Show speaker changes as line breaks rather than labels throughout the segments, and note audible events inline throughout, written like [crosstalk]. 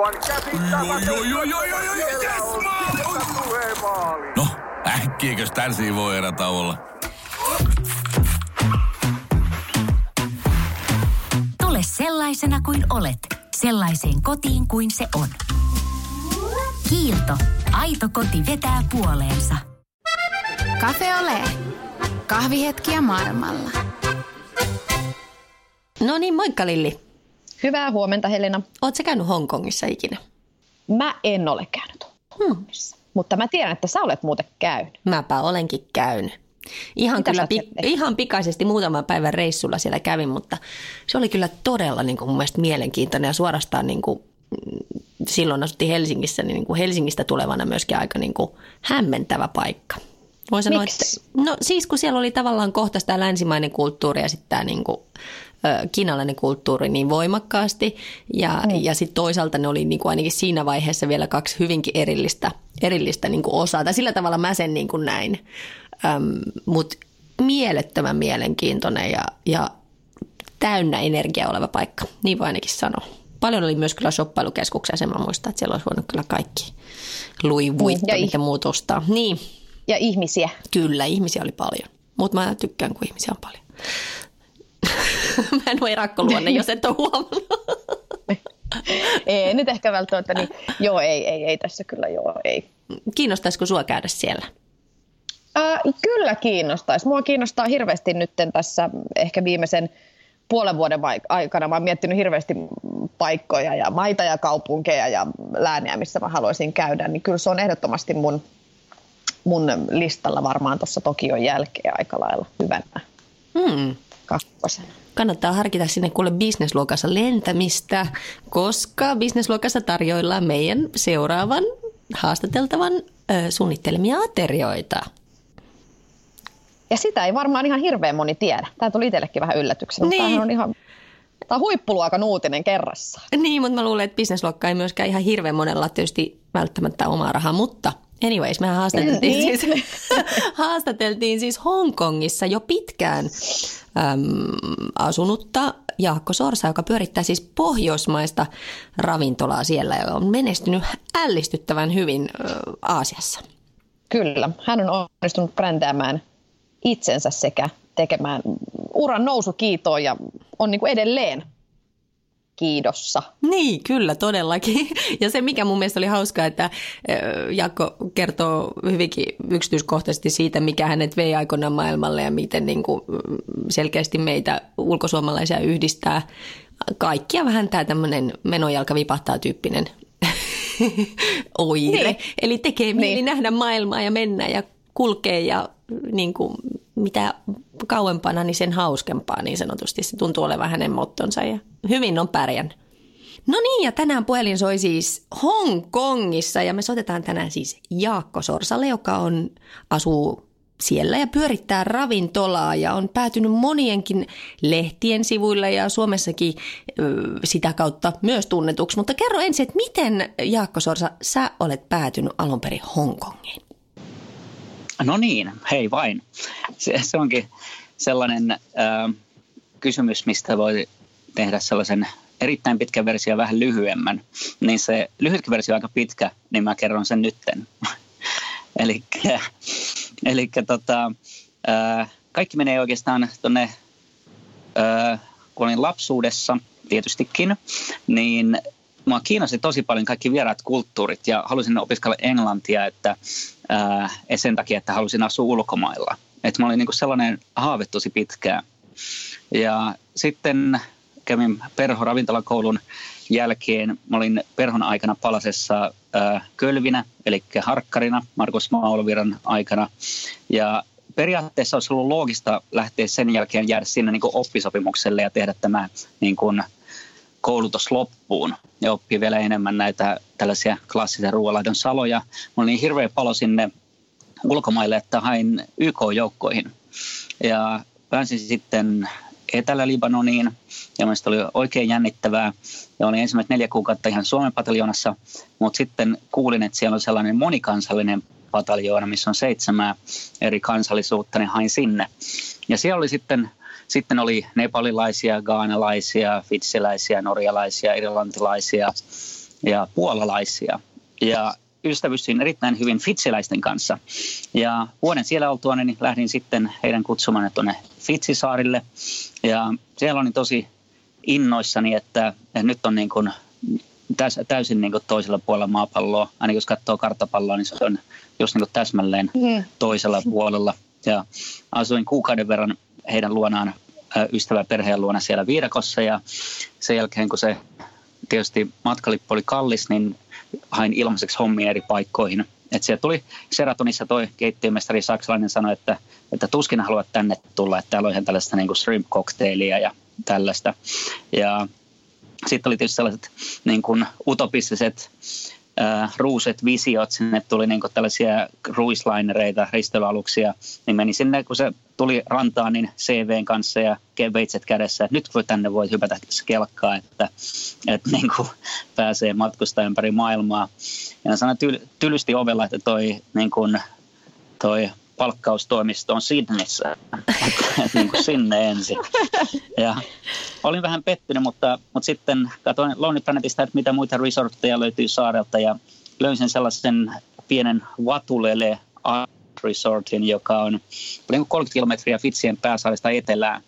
Aivan
yes, maali! No, äkkiäkös tän voi erä olla?
Tule sellaisena kuin olet, sellaiseen kotiin kuin se on. Kiilto. Aito koti vetää puoleensa.
Cafe Ole. Kahvihetkiä maailmalla.
No niin, moikka Lilli.
Hyvää huomenta Helena.
Oletko sä käynyt Hongkongissa ikinä?
Mä en ole käynyt Hongkongissa, hmm. mutta mä tiedän, että sä olet muuten käynyt.
Mäpä olenkin käynyt. Ihan,
Mitä
kyllä pi- ihan pikaisesti muutaman päivän reissulla siellä kävin, mutta se oli kyllä todella niin kuin mun mielestä mielenkiintoinen ja suorastaan niin kuin, mm, silloin asuttiin Helsingissä, niin, niin kuin Helsingistä tulevana myöskin aika niin kuin hämmentävä paikka. Voin sanoa,
Miksi?
että, no siis kun siellä oli tavallaan kohta tämä länsimainen kulttuuri ja sitten tämä niin kuin, kiinalainen kulttuuri niin voimakkaasti. Ja, mm. ja sitten toisaalta ne oli niin kuin ainakin siinä vaiheessa vielä kaksi hyvinkin erillistä, erillistä niin kuin osaa. Tai sillä tavalla mä sen niin kuin näin. Mutta mielettömän mielenkiintoinen ja, ja täynnä energiaa oleva paikka. Niin voi ainakin sanoa. Paljon oli myös kyllä shoppailukeskuksia, sen mä muistan, että siellä olisi voinut kyllä kaikki Louis Vuitton
ja ih-
muut ostaa. Niin,
Ja ihmisiä.
Kyllä, ihmisiä oli paljon. Mutta mä tykkään, kun ihmisiä on paljon. Mä en ole erakkoluonne, jos et ole huomannut.
ei nyt ehkä välttämättä, niin joo, ei, ei, ei tässä kyllä, joo, ei.
Kiinnostaisiko sua käydä siellä?
Äh, kyllä kiinnostaisi. Mua kiinnostaa hirveästi nyt tässä ehkä viimeisen puolen vuoden aikana. Mä oon miettinyt hirveästi paikkoja ja maita ja kaupunkeja ja lääniä, missä mä haluaisin käydä. Niin kyllä se on ehdottomasti mun, mun listalla varmaan tuossa Tokion jälkeen aika lailla hyvänä
Hmm.
Kakkosena.
Kannattaa harkita sinne kuule bisnesluokassa lentämistä, koska bisnesluokassa tarjoillaan meidän seuraavan haastateltavan ö, suunnittelemia aterioita.
Ja sitä ei varmaan ihan hirveän moni tiedä. Tämä tuli itsellekin vähän yllätyksenä.
Niin.
Niin. on ihan Tämä on huippuluokan uutinen kerrassa.
Niin, mutta mä luulen, että bisnesluokka ei myöskään ihan hirveän monella tietysti välttämättä omaa rahaa, mutta anyways, mehän haastateltiin,
Niin.
siis, [laughs] haastateltiin siis Hongkongissa jo pitkään äm, asunutta Jaakko Sorsa, joka pyörittää siis pohjoismaista ravintolaa siellä ja on menestynyt ällistyttävän hyvin ö, Aasiassa.
Kyllä, hän on onnistunut brändäämään itsensä sekä tekemään uran nousukiitoon ja on niin kuin edelleen kiidossa.
Niin, kyllä, todellakin. Ja se, mikä mun mielestä oli hauskaa, että ö, Jaakko kertoo hyvinkin yksityiskohtaisesti siitä, mikä hänet vei aikoinaan maailmalle ja miten niin kuin, mm, selkeästi meitä ulkosuomalaisia yhdistää kaikkia vähän tämä tämmöinen menojalka vipahtaa tyyppinen [laughs] oire.
Niin.
Eli tekee mieli
Niin.
nähdä maailmaa ja mennä ja kulkee ja niin kuin, mitä kauempana, niin sen hauskempaa niin sanotusti. Se tuntuu olevan hänen mottonsa ja hyvin on pärjännyt. No niin, ja tänään puhelin soi siis Hongkongissa ja me soitetaan tänään siis Jaakko Sorsalle, joka on, asuu siellä ja pyörittää ravintolaa ja on päätynyt monienkin lehtien sivuille ja Suomessakin sitä kautta myös tunnetuksi. Mutta kerro ensin, että miten Jaakko Sorsa, sä olet päätynyt alun perin Hongkongiin?
No niin, hei vain. Se, se onkin sellainen äh, kysymys, mistä voi tehdä sellaisen erittäin pitkän versio vähän lyhyemmän. Niin se lyhytkin versio on aika pitkä, niin mä kerron sen nytten. [laughs] Eli tota, äh, kaikki menee oikeastaan tuonne, äh, kun olin lapsuudessa tietystikin, niin mua kiinnosti tosi paljon kaikki vieraat kulttuurit ja halusin opiskella englantia, että ää, ja sen takia, että halusin asua ulkomailla. Että mä olin niinku sellainen haave tosi pitkään. Ja sitten kävin Perho ravintolakoulun jälkeen. Mä olin Perhon aikana palasessa ää, Kölvinä, eli harkkarina Markus Mauloviran aikana. Ja periaatteessa olisi ollut loogista lähteä sen jälkeen jäädä sinne niin oppisopimukselle ja tehdä tämä niin koulutus loppuun ja oppii vielä enemmän näitä tällaisia klassisia ruoanlaiton saloja. Mulla oli niin hirveä palo sinne ulkomaille, että hain YK-joukkoihin. Ja pääsin sitten Etelä-Libanoniin ja mielestäni oli oikein jännittävää. Ja olin ensimmäiset neljä kuukautta ihan Suomen pataljoonassa, mutta sitten kuulin, että siellä on sellainen monikansallinen pataljoona, missä on seitsemää eri kansallisuutta, niin hain sinne. Ja siellä oli sitten sitten oli nepalilaisia, gaanalaisia, fitsiläisiä, norjalaisia, irlantilaisia ja puolalaisia. Ja ystävystyin erittäin hyvin fitsiläisten kanssa. Ja vuoden siellä oltua, niin lähdin sitten heidän kutsumaan tuonne Fitsisaarille. Ja siellä olin tosi innoissani, että, nyt on niin kuin täys, täysin niin kuin toisella puolella maapalloa. Ainakin jos katsoo karttapalloa, niin se on just niin kuin täsmälleen mm. toisella puolella. Ja asuin kuukauden verran heidän luonaan ystävä perheen luona siellä viidakossa ja sen jälkeen kun se tietysti matkalippu oli kallis, niin hain ilmaiseksi hommia eri paikkoihin. Et siellä tuli Seratonissa toi keittiömestari saksalainen sanoi, että, että tuskin haluat tänne tulla, että täällä on ihan tällaista niin shrimp cocktailia ja tällaista. Ja sitten oli tietysti sellaiset niin kuin utopistiset äh, ruuset visiot, sinne tuli niin kuin tällaisia cruise-linereita, risteilyaluksia, niin meni sinne, kun se tuli rantaan, niin CVn kanssa ja veitset kädessä, että nyt kun tänne voi hypätä kelkkaa, että, että [laughs] niin kuin pääsee matkustaa ympäri maailmaa. Ja sanoi tyl, tylysti ovella, että toi, niin kuin, toi palkkaustoimisto on Sydneyssä, [laughs] niin kuin sinne ensin. Ja olin vähän pettynyt, mutta, mutta sitten katsoin Lonely Planetista, että mitä muita resortteja löytyy saarelta ja löysin sellaisen pienen Vatulele Resortin, joka on 30 kilometriä Fitsien pääsaarista etelään.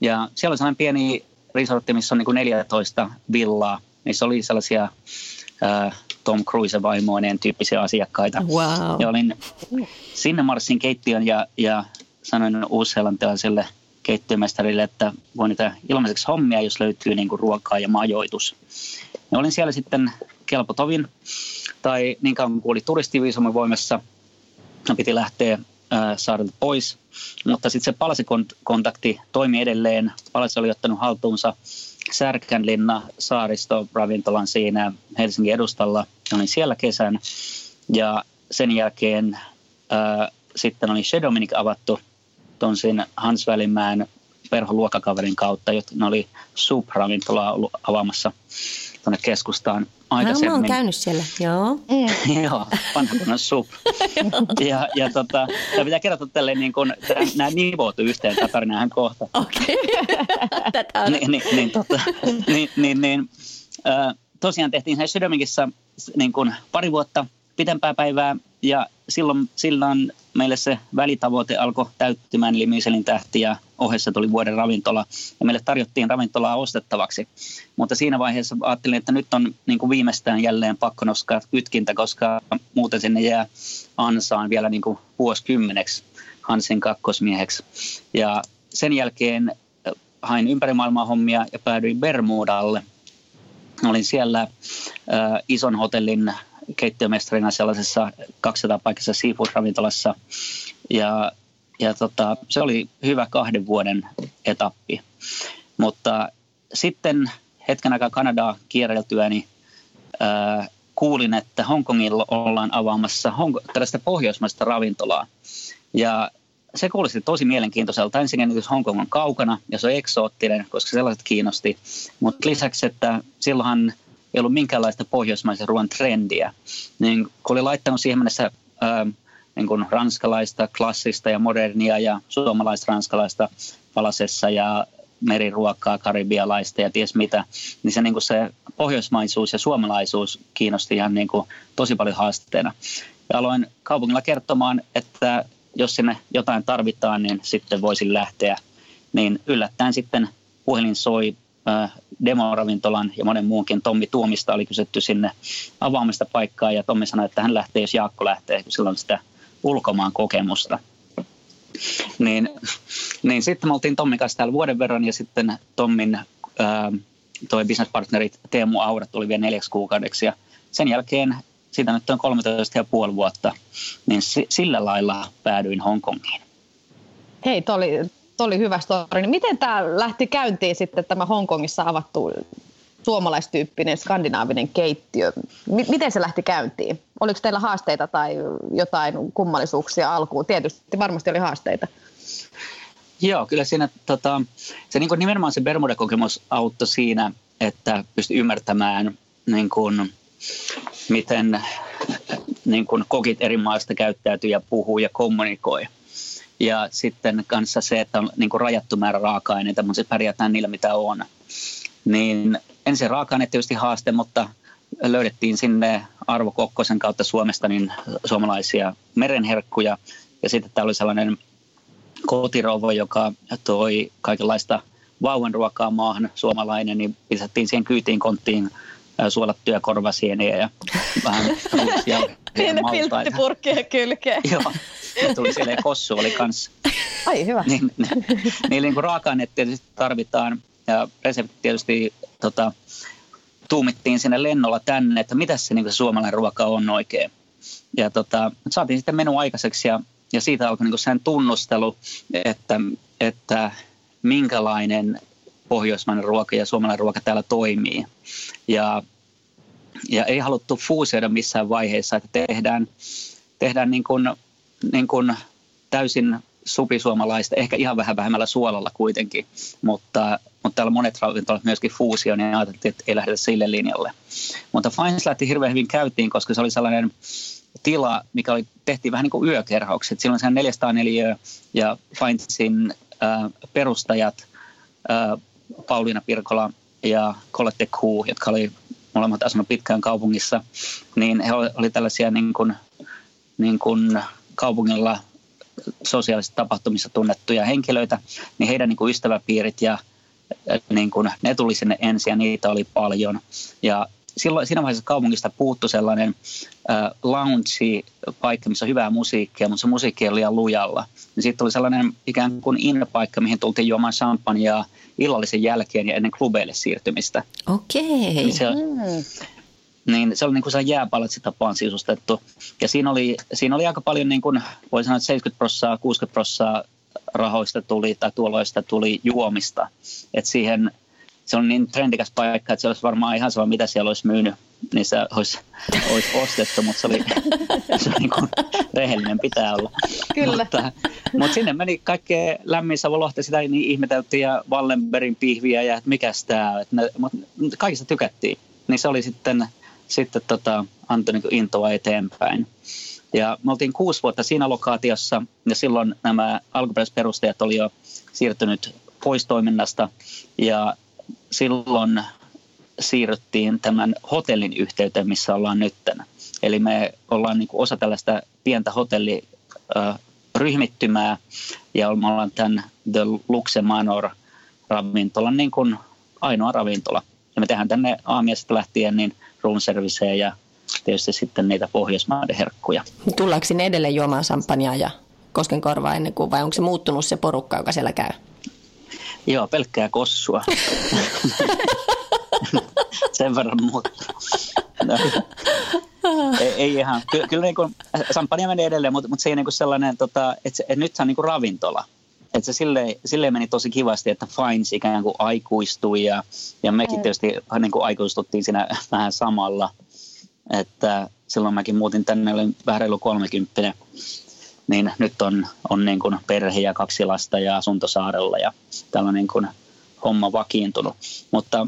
Ja siellä oli sellainen pieni resortti, missä on niin kuin 14 villaa. Niissä oli sellaisia Tom Cruise vaimoineen tyyppisiä asiakkaita.
Wow.
Ja olin sinne marssin keittiön ja, ja sanoin uusseelantilaiselle keittiömestarille, että voi niitä ilmaiseksi hommia, jos löytyy niin kuin ruokaa ja majoitus. Ja olin siellä sitten kelpotovin, tai niin kauan kuin oli turistiviisumin voimassa, piti lähteä saarelta pois. Mutta sitten se palasikontakti toimi edelleen. Palasi oli ottanut haltuunsa Särkänlinna saaristo ravintolan siinä Helsingin edustalla. Olin siellä kesän ja sen jälkeen ää, sitten oli Shedominic avattu tonsin Hans Välimäen perholuokkakaverin kautta, jotka ne oli Soup-ravintolaa ollut avaamassa tuonne keskustaan aikaisemmin.
No, mä oon käynyt siellä, joo. [laughs]
joo, vanha kunnon sup. [laughs] ja, ja tota, tämä pitää kertoa tälle niin kun, nämä nivoutuu yhteen, tämä tarinahan kohta.
Okei, [laughs] tätä on.
Niin, niin, niin, tota, niin, niin, niin äh, tosiaan tehtiin se Sydämikissä niin kun pari vuotta pitempää päivää ja silloin, silloin meille se välitavoite alkoi täyttymään, eli Michelin tähti ja ohessa tuli vuoden ravintola ja meille tarjottiin ravintolaa ostettavaksi. Mutta siinä vaiheessa ajattelin, että nyt on niin kuin viimeistään jälleen pakko nostaa kytkintä, koska muuten sinne jää ansaan vielä niin kuin vuosikymmeneksi Hansin kakkosmieheksi. Ja sen jälkeen hain ympäri maailmaa hommia ja päädyin Bermudalle. Olin siellä äh, ison hotellin keittiömestarina sellaisessa 200 paikassa seafood-ravintolassa. Ja, ja tota, se oli hyvä kahden vuoden etappi. Mutta sitten hetken aikaa Kanadaa kierreltyäni ää, kuulin, että Hongkongilla ollaan avaamassa Hong- tällaista pohjoismaista ravintolaa. Ja se kuulosti tosi mielenkiintoiselta. Ensinnäkin, jos Hongkong on kaukana ja se on eksoottinen, koska sellaiset kiinnosti. Mutta lisäksi, että silloinhan ei ollut minkäänlaista pohjoismaisen ruoan trendiä. Niin kun oli laittanut siihen mennessä ää, niin kuin ranskalaista, klassista ja modernia ja suomalais-ranskalaista palasessa ja meriruokaa, karibialaista ja ties mitä, niin se, niin kuin se pohjoismaisuus ja suomalaisuus kiinnosti ihan niin kuin tosi paljon haasteena. Ja aloin kaupungilla kertomaan, että jos sinne jotain tarvitaan, niin sitten voisin lähteä. Niin yllättäen sitten puhelin soi demoravintolan ja monen muunkin Tommi Tuomista oli kysytty sinne avaamista paikkaa ja Tommi sanoi, että hän lähtee, jos Jaakko lähtee, kun silloin sitä ulkomaan kokemusta. Niin, niin sitten me oltiin Tommin kanssa täällä vuoden verran ja sitten Tommin ää, toi businesspartneri Teemu Aura tuli vielä neljäksi kuukaudeksi ja sen jälkeen siitä nyt on 13 ja puoli vuotta, niin sillä lailla päädyin Hongkongiin.
Hei, toi oli Tuo oli hyvä story. Niin miten tämä lähti käyntiin sitten tämä Hongkongissa avattu suomalaistyyppinen skandinaavinen keittiö? M- miten se lähti käyntiin? Oliko teillä haasteita tai jotain kummallisuuksia alkuun? Tietysti varmasti oli haasteita.
Joo, kyllä siinä tota, se niin nimenomaan se Bermuda-kokemus auttoi siinä, että pystyi ymmärtämään niin kuin, miten niin kuin kokit eri maista käyttäytyy ja puhuu ja kommunikoi. Ja sitten kanssa se, että on niin kuin rajattu määrä raaka-aineita, mutta se pärjätään niillä, mitä on. Niin ensin raaka-aineet tietysti haaste, mutta löydettiin sinne Arvo Kokkosen kautta Suomesta niin suomalaisia merenherkkuja. Ja sitten täällä oli sellainen kotirouva, joka toi kaikenlaista vauvan ruokaa maahan, suomalainen, niin pistettiin siihen kyytiin konttiin suolattuja korvasieniä ja vähän ruusia. [laughs]
Pieni pilttipurkkien kylkeen. [laughs]
Joo, ja tuli siellä kossu oli kanssa.
Ai hyvä.
Niin, [laughs] niin, niin kuin raaka-aineet tietysti tarvitaan ja resepti tietysti tota, tuumittiin sinne lennolla tänne, että mitä se, niin se suomalainen ruoka on oikein. Ja tota, saatiin sitten menu aikaiseksi ja, ja siitä alkoi niin sen tunnustelu, että, että minkälainen pohjoismainen ruoka ja suomalainen ruoka täällä toimii. Ja, ja ei haluttu fuusioida missään vaiheessa, että tehdään, tehdään niin kuin, niin kuin täysin supisuomalaista, ehkä ihan vähän vähemmällä suolalla kuitenkin, mutta, mutta täällä monet ravintolat myöskin fuusio, niin ajateltiin, että ei lähdetä sille linjalle. Mutta Fines lähti hirveän hyvin käytiin, koska se oli sellainen tila, mikä oli, tehtiin vähän niin kuin yökerhaukset. Silloin se 404 ja Finesin äh, perustajat äh, Pauliina Pirkola ja Colette Kuu, jotka oli molemmat asunut pitkään kaupungissa, niin he oli tällaisia niin kuin, niin kuin kaupungilla sosiaalisissa tapahtumissa tunnettuja henkilöitä, niin heidän niin kuin ystäväpiirit ja niin kuin, ne tuli sinne ensin ja niitä oli paljon. Ja silloin, siinä vaiheessa kaupungista puuttu sellainen äh, lounge-paikka, missä on hyvää musiikkia, mutta se musiikki oli liian lujalla. Niin sitten oli sellainen ikään kuin in-paikka, mihin tultiin juomaan champagnea illallisen jälkeen ja ennen klubeille siirtymistä.
Okei.
Niin se, mm. niin se oli niin kuin se jääpalatsi-tapaan sisustettu. Ja siinä oli, siinä oli aika paljon, niin kuin, voi sanoa, että 70 prosenttia, 60 prosenttia rahoista tuli tai tuoloista tuli juomista. Et siihen se on niin trendikäs paikka, että se olisi varmaan ihan sama, mitä siellä olisi myynyt, niin se olisi, olisi ostettu, mutta se oli, [laughs] se oli niin kuin, rehellinen pitää olla.
Kyllä.
Mutta, mutta sinne meni kaikkea lämmin savulohta, sitä niin ihmeteltiin ja Wallenbergin pihviä ja että mikäs tämä, että ne, mutta kaikista tykättiin. Niin se oli sitten, sitten tota, antoi niin intoa eteenpäin. Ja me oltiin kuusi vuotta siinä lokaatiossa ja silloin nämä alkuperäiset perustajat oli jo siirtynyt pois toiminnasta ja silloin siirryttiin tämän hotellin yhteyteen, missä ollaan nytten. Eli me ollaan niin kuin osa tällaista pientä hotelliryhmittymää ja me ollaan tämän The Luxe Manor ravintolan niin kuin ainoa ravintola. Ja me tehdään tänne aamiaisesta lähtien niin room ja tietysti sitten niitä Pohjoismaiden herkkuja.
Tullaanko sinne edelleen juomaan sampanjaa ja koskenkorvaa ennen kuin, vai onko se muuttunut se porukka, joka siellä käy?
Joo, pelkkää kossua. [laughs] Sen verran muuttunut. No. ei, ei ihan. Kyllä, kyllä niin kuin, sampania menee edelleen, mutta, mutta se ei niin kuin sellainen, tota, että, se, että nyt se on niin kuin ravintola. Että se silleen, silleen meni tosi kivasti, että Fines ikään kuin aikuistui ja, ja mekin tietysti niin kuin aikuistuttiin siinä [laughs] vähän samalla. Että silloin mäkin muutin tänne, olin vähän reilu 30 niin nyt on, on niin kuin perhe ja kaksi lasta ja asuntosaarella ja on niin kuin homma vakiintunut. Mutta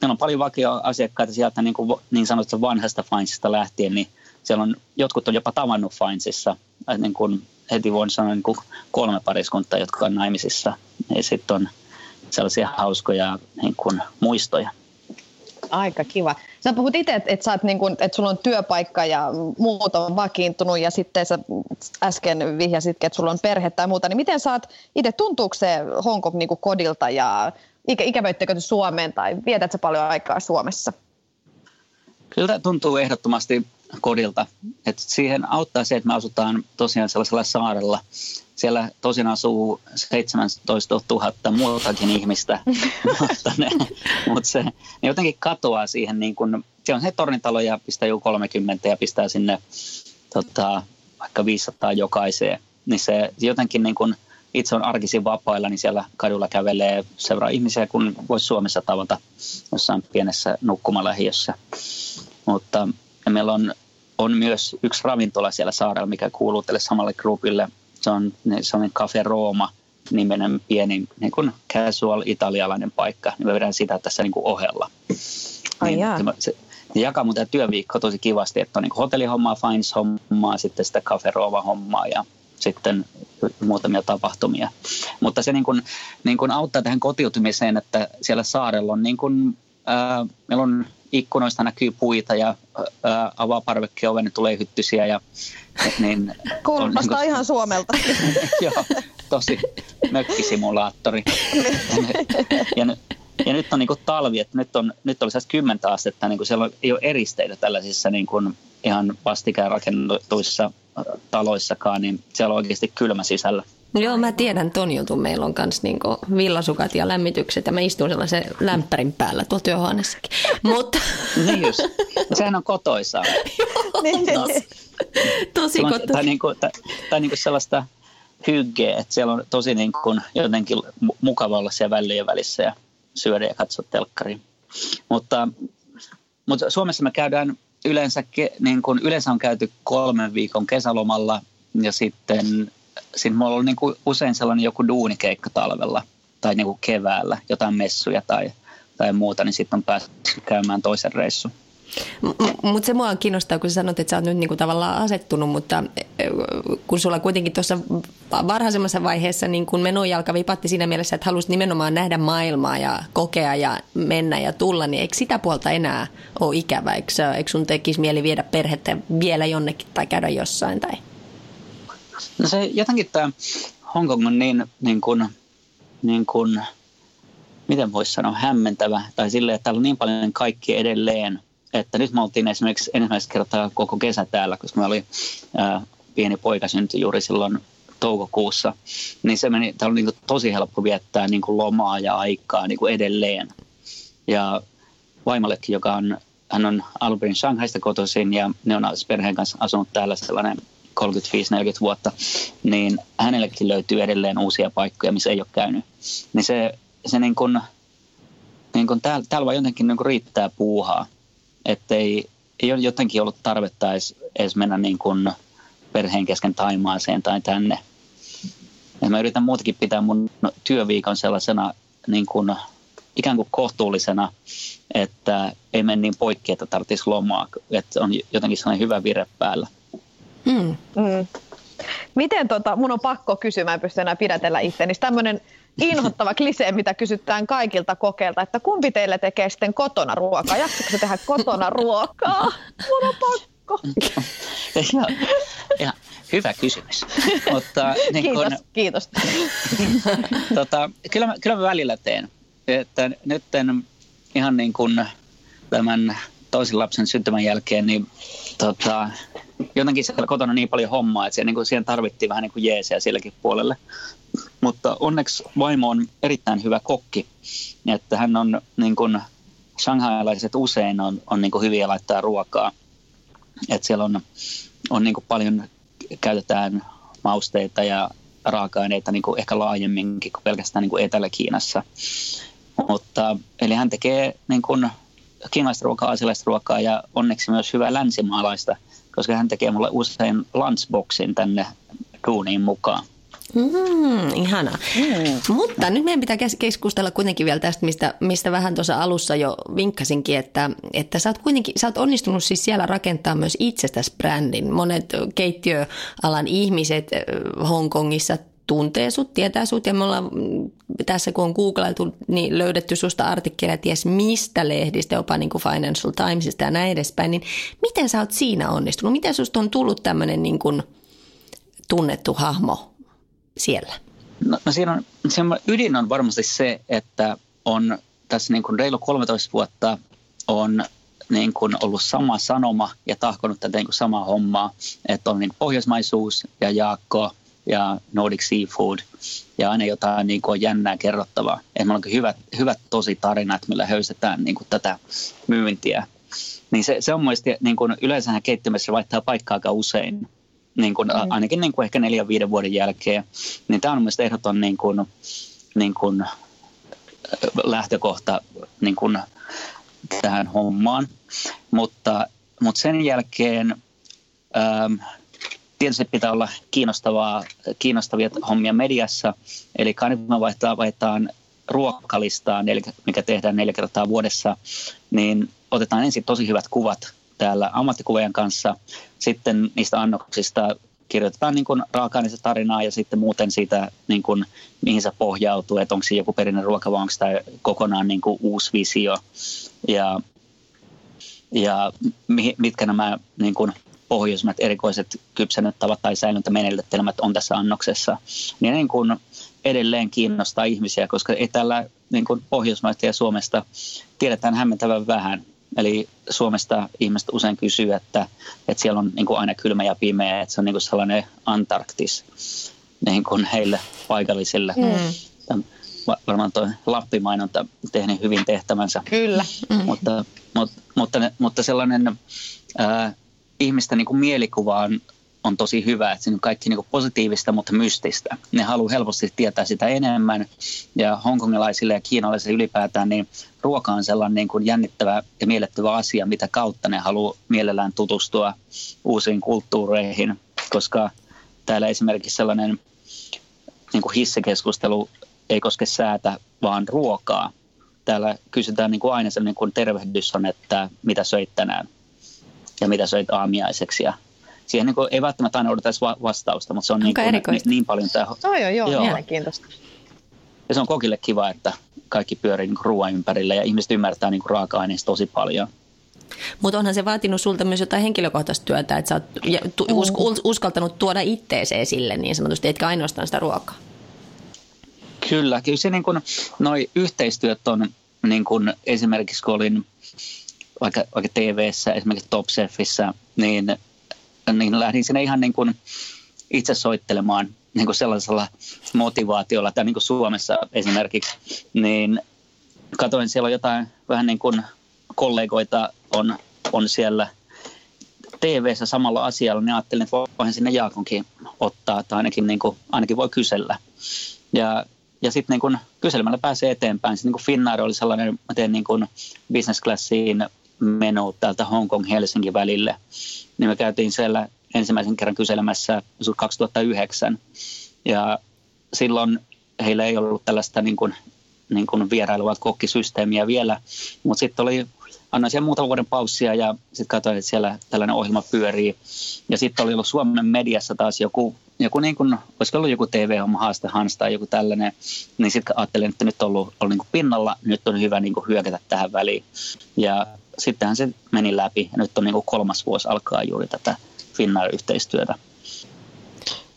meillä on paljon vakioasiakkaita sieltä niin, kuin niin sanotusta vanhasta Finesista lähtien, niin siellä on, jotkut on jopa tavannut Finesissa, niin kuin heti voin sanoa niin kuin kolme pariskuntaa, jotka on naimisissa. Ja sitten on sellaisia hauskoja niin kuin muistoja.
Aika kiva. Sä puhut itse, että, että, sä niin kuin, että sulla on työpaikka ja muut on vakiintunut ja sitten sä äsken vihjasitkin, että sulla on perhe tai muuta, niin miten saat itse, tuntuuko se Hongkong niin kuin kodilta ja ikä, ikävöittekö Suomeen tai vietätkö paljon aikaa Suomessa?
Kyllä tuntuu ehdottomasti kodilta. Et siihen auttaa se, että me asutaan tosiaan sellaisella saarella. Siellä tosin asuu 17 000 muutakin ihmistä, [laughs] mutta, ne, mutta se ne jotenkin katoaa siihen, niin kun, se on se tornitalo ja pistää joku 30 ja pistää sinne tota, vaikka 500 jokaiseen. Niin se jotenkin niin kun, itse on arkisin vapailla, niin siellä kadulla kävelee seuraa ihmisiä, kun voisi Suomessa tavata jossain pienessä nukkumalähiössä. Mutta meillä on on myös yksi ravintola siellä saarella, mikä kuuluu tälle samalle grupille. Se on sellainen Cafe Roma nimenen pieni niin kuin casual italialainen paikka. Niin me vedään sitä tässä niin kuin ohella.
Ai
niin, se, ne jakaa mun tämä työviikko tosi kivasti, että on niin hotellihommaa, Fines-hommaa, sitten sitä Cafe Roma-hommaa ja sitten muutamia tapahtumia. Mutta se niin kuin, niin kuin auttaa tähän kotiutumiseen, että siellä saarella on, niin kuin, ää, meillä on ikkunoista näkyy puita ja ää, avaa parvekkeoven, niin tulee hyttysiä. Ja, niin,
Kuulostaa niin ihan Suomelta. [laughs]
joo, tosi mökkisimulaattori. ja, ja, ja nyt on niin kuin talvi, että nyt, on, nyt oli 10 astetta, niin kuin siellä ei ole eristeitä tällaisissa niin kuin ihan vastikään rakennetuissa taloissakaan, niin siellä on oikeasti kylmä sisällä.
Joo, mä tiedän ton jutun. Meillä on myös niinku villasukat ja lämmitykset ja mä istun sellaisen lämpärin päällä tuolla työhuoneessakin. Mutta...
niin just. Sehän on kotoisaa. [laughs]
niin.
Tosi kotoisaa.
Tai, niinku, tai, tai niinku sellaista hyggeä, että siellä on tosi niinku jotenkin mukava olla siellä väliin välissä ja syödä ja katsoa telkkariin. Mutta, mutta Suomessa me käydään yleensä, niin kuin, yleensä on käyty kolmen viikon kesälomalla ja sitten siinä mulla on niin kuin usein sellainen joku duunikeikka talvella tai niin kuin keväällä, jotain messuja tai, tai muuta, niin sitten on päässyt käymään toisen reissun.
Mutta se mua kiinnostaa, kun sä sanot, että sä oot nyt niinku tavallaan asettunut, mutta kun sulla kuitenkin tuossa varhaisemmassa vaiheessa niin kun menojalka vipatti siinä mielessä, että halusit nimenomaan nähdä maailmaa ja kokea ja mennä ja tulla, niin eikö sitä puolta enää ole ikävä? Eikö, eikö sun tekisi mieli viedä perhettä vielä jonnekin tai käydä jossain? Tai?
No se jotenkin tämä Hongkong on niin, niin kuin, niin kuin, miten voisi sanoa, hämmentävä. Tai silleen, että täällä on niin paljon kaikki edelleen, että nyt me oltiin esimerkiksi ensimmäistä kertaa koko kesä täällä, koska me oli ää, pieni poika syntyi juuri silloin toukokuussa, niin se meni, täällä oli niin tosi helppo viettää niin kuin lomaa ja aikaa niin kuin edelleen. Ja vaimollekin, joka on, hän on alun perin Shanghaista kotoisin ja ne on perheen kanssa asunut täällä sellainen 35-40 vuotta, niin hänellekin löytyy edelleen uusia paikkoja, missä ei ole käynyt. Niin se, se niin kuin, niin kuin täällä, täällä vaan jotenkin niin kuin riittää puuhaa, että ei, ei ole jotenkin ollut tarvetta edes, edes mennä niin kuin perheen kesken Taimaaseen tai tänne. Ja mä yritän muutakin pitää mun työviikon sellaisena niin kuin, ikään kuin kohtuullisena, että ei mene niin poikki, että tarvitsisi lomaa, että on jotenkin sellainen hyvä vire päällä.
Mm. Mm. Miten tota, mun on pakko kysyä, mä en pysty enää pidätellä itse, niin tämmöinen inhottava klisee, mitä kysytään kaikilta kokeilta, että kumpi teille tekee sitten kotona ruokaa? Jaksatko se tehdä kotona ruokaa? Mun on pakko.
ja, ja, hyvä kysymys. Mutta, niin
kiitos, kun, kiitos.
tota, kyllä, mä, kyllä mä välillä teen. Että nyt ihan niin kuin tämän toisen lapsen syntymän jälkeen, niin tota, jotenkin siellä kotona niin paljon hommaa, että siihen, niin kuin, siihen tarvittiin vähän niin kuin jeesiä silläkin puolelle. Mutta onneksi vaimo on erittäin hyvä kokki, että hän on niin kuin, shanghailaiset usein on, on niin kuin hyviä laittaa ruokaa. Että siellä on, on niin kuin paljon, käytetään mausteita ja raaka-aineita niin kuin ehkä laajemminkin kuin pelkästään niin kuin Etelä-Kiinassa. Mutta, eli hän tekee niin kuin, kiinalaista ruokaa, asialaista ruokaa ja onneksi myös hyvää länsimaalaista koska hän tekee mulle usein lunchboxin tänne duuniin mukaan.
Mm, ihana. Mm. Mutta nyt meidän pitää keskustella kuitenkin vielä tästä, mistä, mistä vähän tuossa alussa jo vinkkasinkin, että, että sä oot kuitenkin, sä oot onnistunut siis siellä rakentaa myös itsestäsi brändin. Monet keittiöalan ihmiset Hongkongissa tuntee sut, tietää sut ja me ollaan mm, tässä kun on googlailtu, niin löydetty susta artikkeleja ties mistä lehdistä, jopa niin kuin Financial Timesista ja näin edespäin, niin miten sä oot siinä onnistunut? Miten susta on tullut tämmöinen niin kuin tunnettu hahmo siellä?
No, no siinä on, siinä ydin on varmasti se, että on tässä niin kuin reilu 13 vuotta on niin kuin ollut sama sanoma ja tahkonut tätä niin kuin samaa hommaa, että on niin pohjoismaisuus ja Jaakko ja Nordic Seafood ja aina jotain niin kuin jännää kerrottavaa. Että meillä on hyvät, hyvät tosi tarinat, millä höysetään niin kuin tätä myyntiä. Niin se, se on mielestäni, niin kuin yleensähän keittiössä vaihtaa paikkaa aika usein, niin kuin, mm. ainakin niin kuin ehkä neljän viiden vuoden jälkeen. Niin tämä on mielestäni ehdoton niin kuin, niin kuin lähtökohta niin kuin tähän hommaan. Mutta, mutta sen jälkeen... Ähm, tietysti pitää olla kiinnostavaa, kiinnostavia hommia mediassa. Eli me vaihtaa, vaihtaa ruokalistaan, eli mikä tehdään neljä kertaa vuodessa, niin otetaan ensin tosi hyvät kuvat täällä ammattikuvien kanssa. Sitten niistä annoksista kirjoitetaan niin kuin raaka tarinaa ja sitten muuten siitä, niin kuin, mihin se pohjautuu, että onko se joku perinne ruoka vai onko tämä kokonaan niin kuin uusi visio. Ja ja mi- mitkä nämä niin kuin pohjoismat erikoiset kypsennettavat tai säilyntämenetelmät on tässä annoksessa, niin, niin kuin edelleen kiinnostaa ihmisiä, koska ei täällä niin kuin Pohjoismaista ja Suomesta tiedetään hämmentävän vähän. Eli Suomesta ihmiset usein kysyy, että, että siellä on niin kuin aina kylmä ja pimeä, että se on niin kuin sellainen Antarktis niin kuin heille paikallisille. Mm. Varmaan tuo Lappi-mainonta tehnyt hyvin tehtävänsä.
Kyllä.
Mm. Mutta, mutta, mutta, mutta sellainen ää, ihmisten niin kuin mielikuva on, on tosi hyvä, että se on kaikki niin positiivista, mutta mystistä. Ne haluaa helposti tietää sitä enemmän ja hongkongilaisille ja kiinalaisille ylipäätään, niin ruoka on sellainen niin kuin jännittävä ja miellyttävä asia, mitä kautta ne haluaa mielellään tutustua uusiin kulttuureihin, koska täällä esimerkiksi sellainen niin kuin hissikeskustelu ei koske säätä, vaan ruokaa. Täällä kysytään niin kuin aina sellainen kuin tervehdys on, että mitä söit tänään ja mitä söit aamiaiseksi. Ja siihen niin kuin ei välttämättä aina odota vastausta, mutta se on niin, kuin, niin, niin paljon tämä...
Joo, joo, joo, joo. mielenkiintoista.
Ja se on kokille kiva, että kaikki pyörii niin ruoan ympärillä ja ihmiset ymmärtää niin raaka-aineista tosi paljon.
Mutta onhan se vaatinut sulta myös jotain henkilökohtaista työtä, että sä oot us, uskaltanut tuoda itteeseen esille niin sanotusti, etkä ainoastaan sitä ruokaa.
Kyllä, kyllä se niin kuin, noi yhteistyöt on niin kuin esimerkiksi kun olin vaikka, vaikka TV-ssä, esimerkiksi Top Chefissa, niin, niin lähdin sinne ihan niin kuin itse soittelemaan niin kuin sellaisella motivaatiolla, tai niin kuin Suomessa esimerkiksi, niin katoin siellä on jotain vähän niin kuin kollegoita on, on siellä TV-ssä samalla asialla, niin ajattelin, että voihan sinne Jaakonkin ottaa, tai ainakin, niin kuin, ainakin voi kysellä. Ja ja sitten niin kun kyselemällä pääsee eteenpäin. Sitten niin Finnair oli sellainen, mä tein niin kun business classiin meno täältä Hongkong-Helsinki välille. Niin me käytiin siellä ensimmäisen kerran kyselemässä 2009. Ja silloin heillä ei ollut tällaista niin kuin, niin kuin vierailua kokkisysteemiä vielä, mutta sitten oli annoin siellä muutaman vuoden paussia ja sitten katsoin, että siellä tällainen ohjelma pyörii. Ja sitten oli ollut Suomen mediassa taas joku, joku niin kuin, olisiko ollut joku TV-homma, haaste Hans tai joku tällainen, niin sitten ajattelin, että nyt on ollut, ollut niin kuin pinnalla, nyt on hyvä niin kuin hyökätä tähän väliin. Ja sittenhän se meni läpi ja nyt on niin kuin kolmas vuosi alkaa juuri tätä Finnair-yhteistyötä.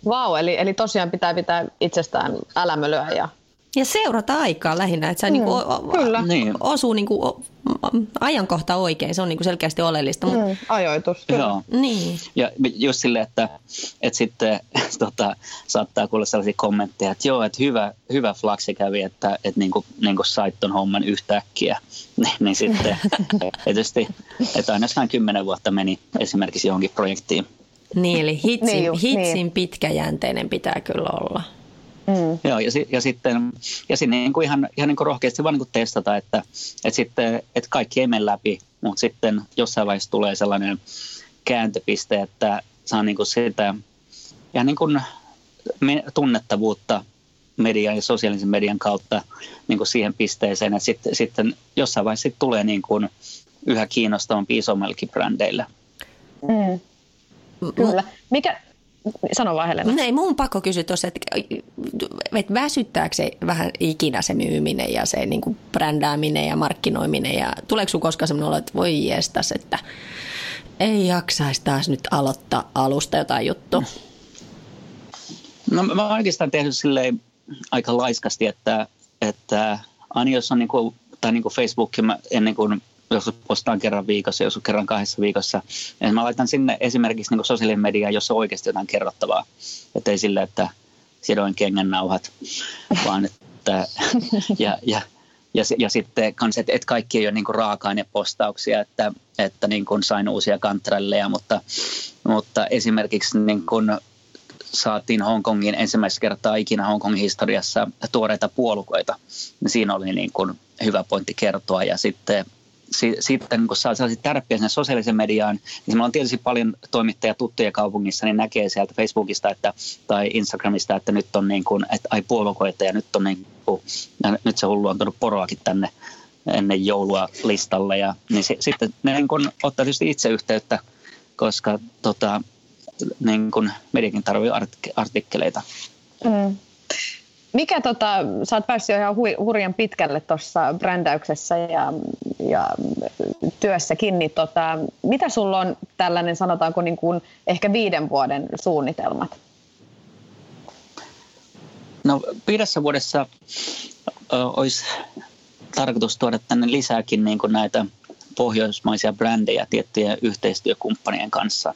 Vau, wow, eli, eli tosiaan pitää pitää itsestään älämölöä ja
ja seurata aikaa lähinnä, että se mm, niinku, kyllä. Niin. osuu niinku, ajankohta oikein, se on niinku selkeästi oleellista.
Mm, mutta... ajoitus, kyllä.
Joo.
Niin.
Ja just silleen, että, että sitten [laughs] tota, saattaa kuulla sellaisia kommentteja, että joo, että hyvä, hyvä flaksi kävi, että, että niinku, niinku sait ton homman yhtäkkiä. [laughs] niin, niin sitten [laughs] tietysti, että ainoastaan kymmenen vuotta meni esimerkiksi johonkin projektiin.
Niin, eli hitsin, niin just, hitsin niin. pitkäjänteinen pitää kyllä olla.
Mm. Joo, ja, ja sitten, ja sitten niin kuin ihan, ihan niin kuin rohkeasti vaan niin kuin testata, että, että, sitten, että kaikki ei mene läpi, mutta sitten jossain vaiheessa tulee sellainen kääntöpiste, että saa niin kuin sitä ihan niin kuin tunnettavuutta median ja sosiaalisen median kautta niin kuin siihen pisteeseen, että sitten, sitten jossain vaiheessa tulee niin kuin yhä kiinnostavampi isommallekin brändeille.
Mm. Kyllä. Mikä, Sano vaan Helena.
No ei mun pakko kysyä tuossa, että, että väsyttääkö se vähän ikinä se myyminen ja se niin kuin brändääminen ja markkinoiminen ja tuleeko sinulla koskaan sellainen olo, että voi jestas, että ei jaksaisi taas nyt aloittaa alusta jotain juttua?
No mä oon oikeastaan tehnyt silleen aika laiskasti, että, että aina jos on niin kuin, tai niin kuin Facebookin, mä ennen kuin jos postaan kerran viikossa, jos kerran kahdessa viikossa. Ja mä laitan sinne esimerkiksi niin sosiaalinen media, jossa on oikeasti jotain kerrottavaa. Että ei sille, että sidoin kengän nauhat, [laughs] vaan että ja, ja, ja, ja sitten kans, että, että kaikki ei ole niin raaka-ainepostauksia, että, että niin kuin sain uusia kantrelleja, mutta, mutta esimerkiksi niin kuin saatiin Hongkongin ensimmäistä kertaa ikinä Hongkongin historiassa tuoreita puolukoita. Siinä oli niin kuin hyvä pointti kertoa ja sitten sitten kun saa sellaisia tärppiä sinne sosiaalisen mediaan, niin meillä on tietysti paljon toimittajia tuttuja kaupungissa, niin näkee sieltä Facebookista että, tai Instagramista, että nyt on niin kuin, että ai puolukoita ja nyt on niin kuin, nyt se hullu on tullut poroakin tänne ennen joulua listalle. Ja, niin se, sitten ne niin kuin ottaa tietysti itse yhteyttä, koska tota, niin kuin mediakin tarvitsee artikkeleita.
Mm. Mikä tota, sä oot päässyt ihan hui, hurjan pitkälle tuossa brändäyksessä ja, ja työssäkin, niin tota, mitä sulla on tällainen, sanotaanko niin kuin ehkä viiden vuoden suunnitelmat?
No viidessä vuodessa ö, olisi tarkoitus tuoda tänne lisääkin niin kuin näitä pohjoismaisia brändejä tiettyjen yhteistyökumppanien kanssa.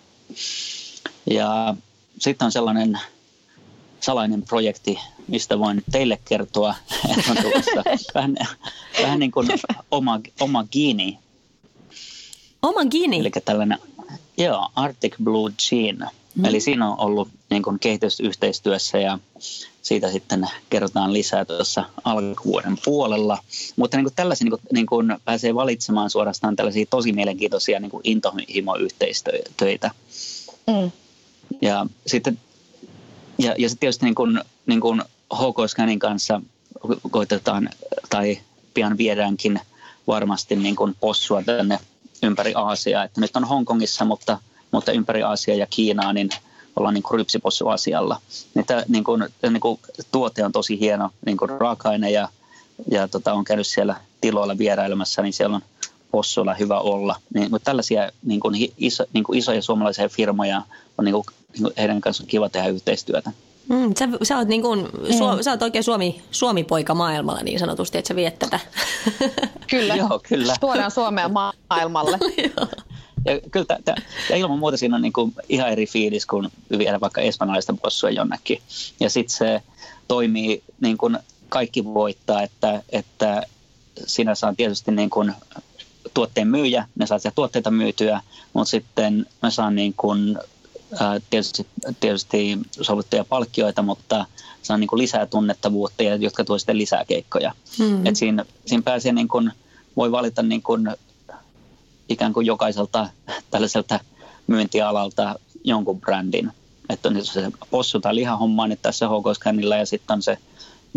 Ja sitten on sellainen salainen projekti, mistä voin teille kertoa. [laughs] on tulossa vähän, vähän niin kuin oma, oma gini.
Oma gini?
Eli tällainen, joo, Arctic Blue Jean. Mm. Eli siinä on ollut niin kuin kehitysyhteistyössä ja siitä sitten kerrotaan lisää tuossa alkuvuoden puolella. Mutta niin kuin tällaisia niin kuin, niin kuin pääsee valitsemaan suorastaan tällaisia tosi mielenkiintoisia niin kuin intohimo-yhteistöitä. Mm. Ja sitten ja, ja sitten tietysti niin kuin, niin kuin HK Scanin kanssa koitetaan tai pian viedäänkin varmasti niin kuin possua tänne ympäri Aasiaa. Että nyt on Hongkongissa, mutta, mutta ympäri Aasiaa ja Kiinaa, niin ollaan niin rypsipossuasialla. Niin tämä niin kuin, niin tuote on tosi hieno niin kuin raaka-aine ja, ja tota, on käynyt siellä tiloilla vierailemassa, niin siellä on possuilla hyvä olla. Niin, mutta tällaisia niin kuin, iso, niin kuin isoja suomalaisia firmoja on niin kuin, niin kuin heidän kanssaan kiva tehdä yhteistyötä.
Mm, sä, sä, oot niin kuin, su, mm. sä oot oikein Suomi, Suomi-poika maailmalla niin sanotusti, että sä viet tätä. [laughs]
Kyllä,
Joo, kyllä.
tuodaan Suomea maailmalle. [laughs]
Ja, kyllä t- t- ja ilman muuta siinä on niin kuin ihan eri fiilis kuin viedä vaikka espanjalaista possua jonnekin. Ja sitten se toimii niin kuin kaikki voittaa, että, että sinä saa tietysti niin kuin tuotteen myyjä, ne saa tuotteita myytyä, mutta sitten mä saan niin kuin, ää, tietysti, tietysti sovittuja palkkioita, mutta saan niin kuin lisää tunnettavuutta, jotka tuo sitten lisää keikkoja. Mm. Et siinä, siinä pääsee niin kuin, voi valita niin kuin ikään kuin jokaiselta [laughs] tällaiselta myyntialalta jonkun brändin. Että on se possu tai lihahomma nyt tässä hk ja sitten on se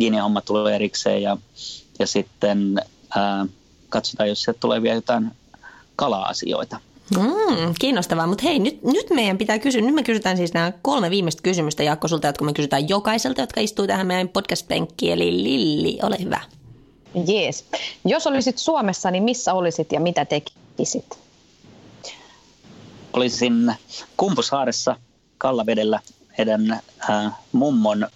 Gini-homma tulee erikseen ja, ja sitten ää, katsotaan, jos sieltä tulee vielä jotain kala-asioita.
Mm, kiinnostavaa, mutta hei, nyt, nyt meidän pitää kysyä, nyt me kysytään siis nämä kolme viimeistä kysymystä Jaakko sulta, jotka me kysytään jokaiselta, jotka istuu tähän meidän podcast-penkkiin, eli Lilli, ole hyvä.
Jees. Jos olisit Suomessa, niin missä olisit ja mitä tekisit?
Olisin Kumpusaaressa Kallavedellä heidän äh, mummon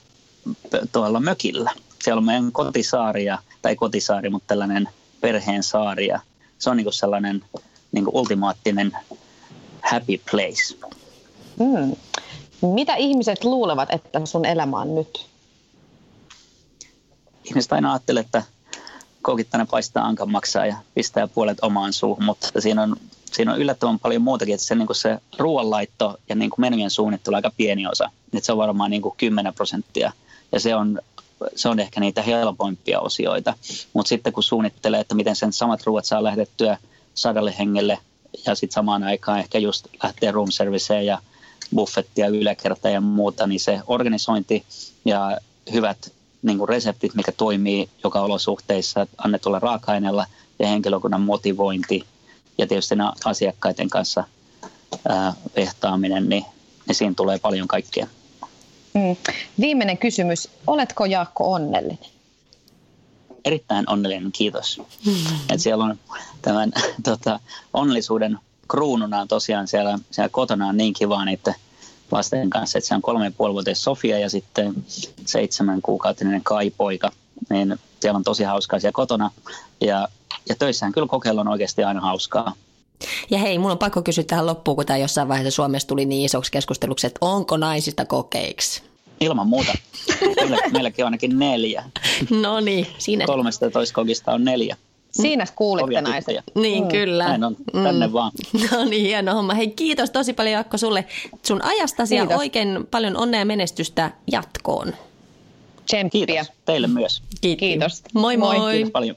tuolla mökillä. Siellä on meidän kotisaari, tai kotisaari, mutta tällainen perheen saari. Ja se on niin sellainen niin ultimaattinen happy place.
Mm. Mitä ihmiset luulevat, että sun elämä on nyt?
Ihmiset aina ajattelee, että koukittainen paistaa ankan maksaa ja pistää puolet omaan suuhun, mutta siinä on, siinä on yllättävän paljon muutakin, että se, niin se ruoanlaitto ja niin menujen suunnittelu on aika pieni osa. Että se on varmaan niin 10 prosenttia ja se on, se on ehkä niitä helpoimpia osioita. Mutta sitten kun suunnittelee, että miten sen samat ruoat saa lähdettyä sadalle hengelle ja sitten samaan aikaan ehkä just lähtee room serviceen ja buffettia, yläkerta ja muuta, niin se organisointi ja hyvät niin kuin reseptit, mikä toimii joka olosuhteissa annetulla raaka-aineella ja henkilökunnan motivointi ja tietysti asiakkaiden kanssa vehtaaminen, niin, niin siinä tulee paljon kaikkea.
Mm. Viimeinen kysymys. Oletko Jaakko onnellinen?
Erittäin onnellinen, kiitos. Mm. Et siellä on tämän [laughs] tota, onnellisuuden kruununa tosiaan siellä, siellä kotona on niin kiva niiden lasten kanssa, että se on kolme ja puoli Sofia ja sitten seitsemän kuukautinen Kai-poika. Niin siellä on tosi hauskaa siellä kotona ja, ja töissähän kyllä kokeilla on oikeasti aina hauskaa.
Ja hei, mulla on pakko kysyä tähän loppuun, kun tämä jossain vaiheessa Suomessa tuli niin isoksi keskusteluksi, että onko naisista kokeiksi?
Ilman muuta. Meillä, meilläkin on ainakin neljä.
No niin, siinä.
Kolmesta toista kokista on neljä.
Siinä kuulitte naiset.
Niin, mm. kyllä.
Näin on, tänne mm. vaan.
No niin, hieno homma. Hei, kiitos tosi paljon Jakko sulle sun ajastasi kiitos. ja oikein paljon onnea ja menestystä jatkoon.
Tsemppiä.
Kiitos teille myös.
Kiitos.
Kiitos.
Moi moi. moi.
Kiitos paljon.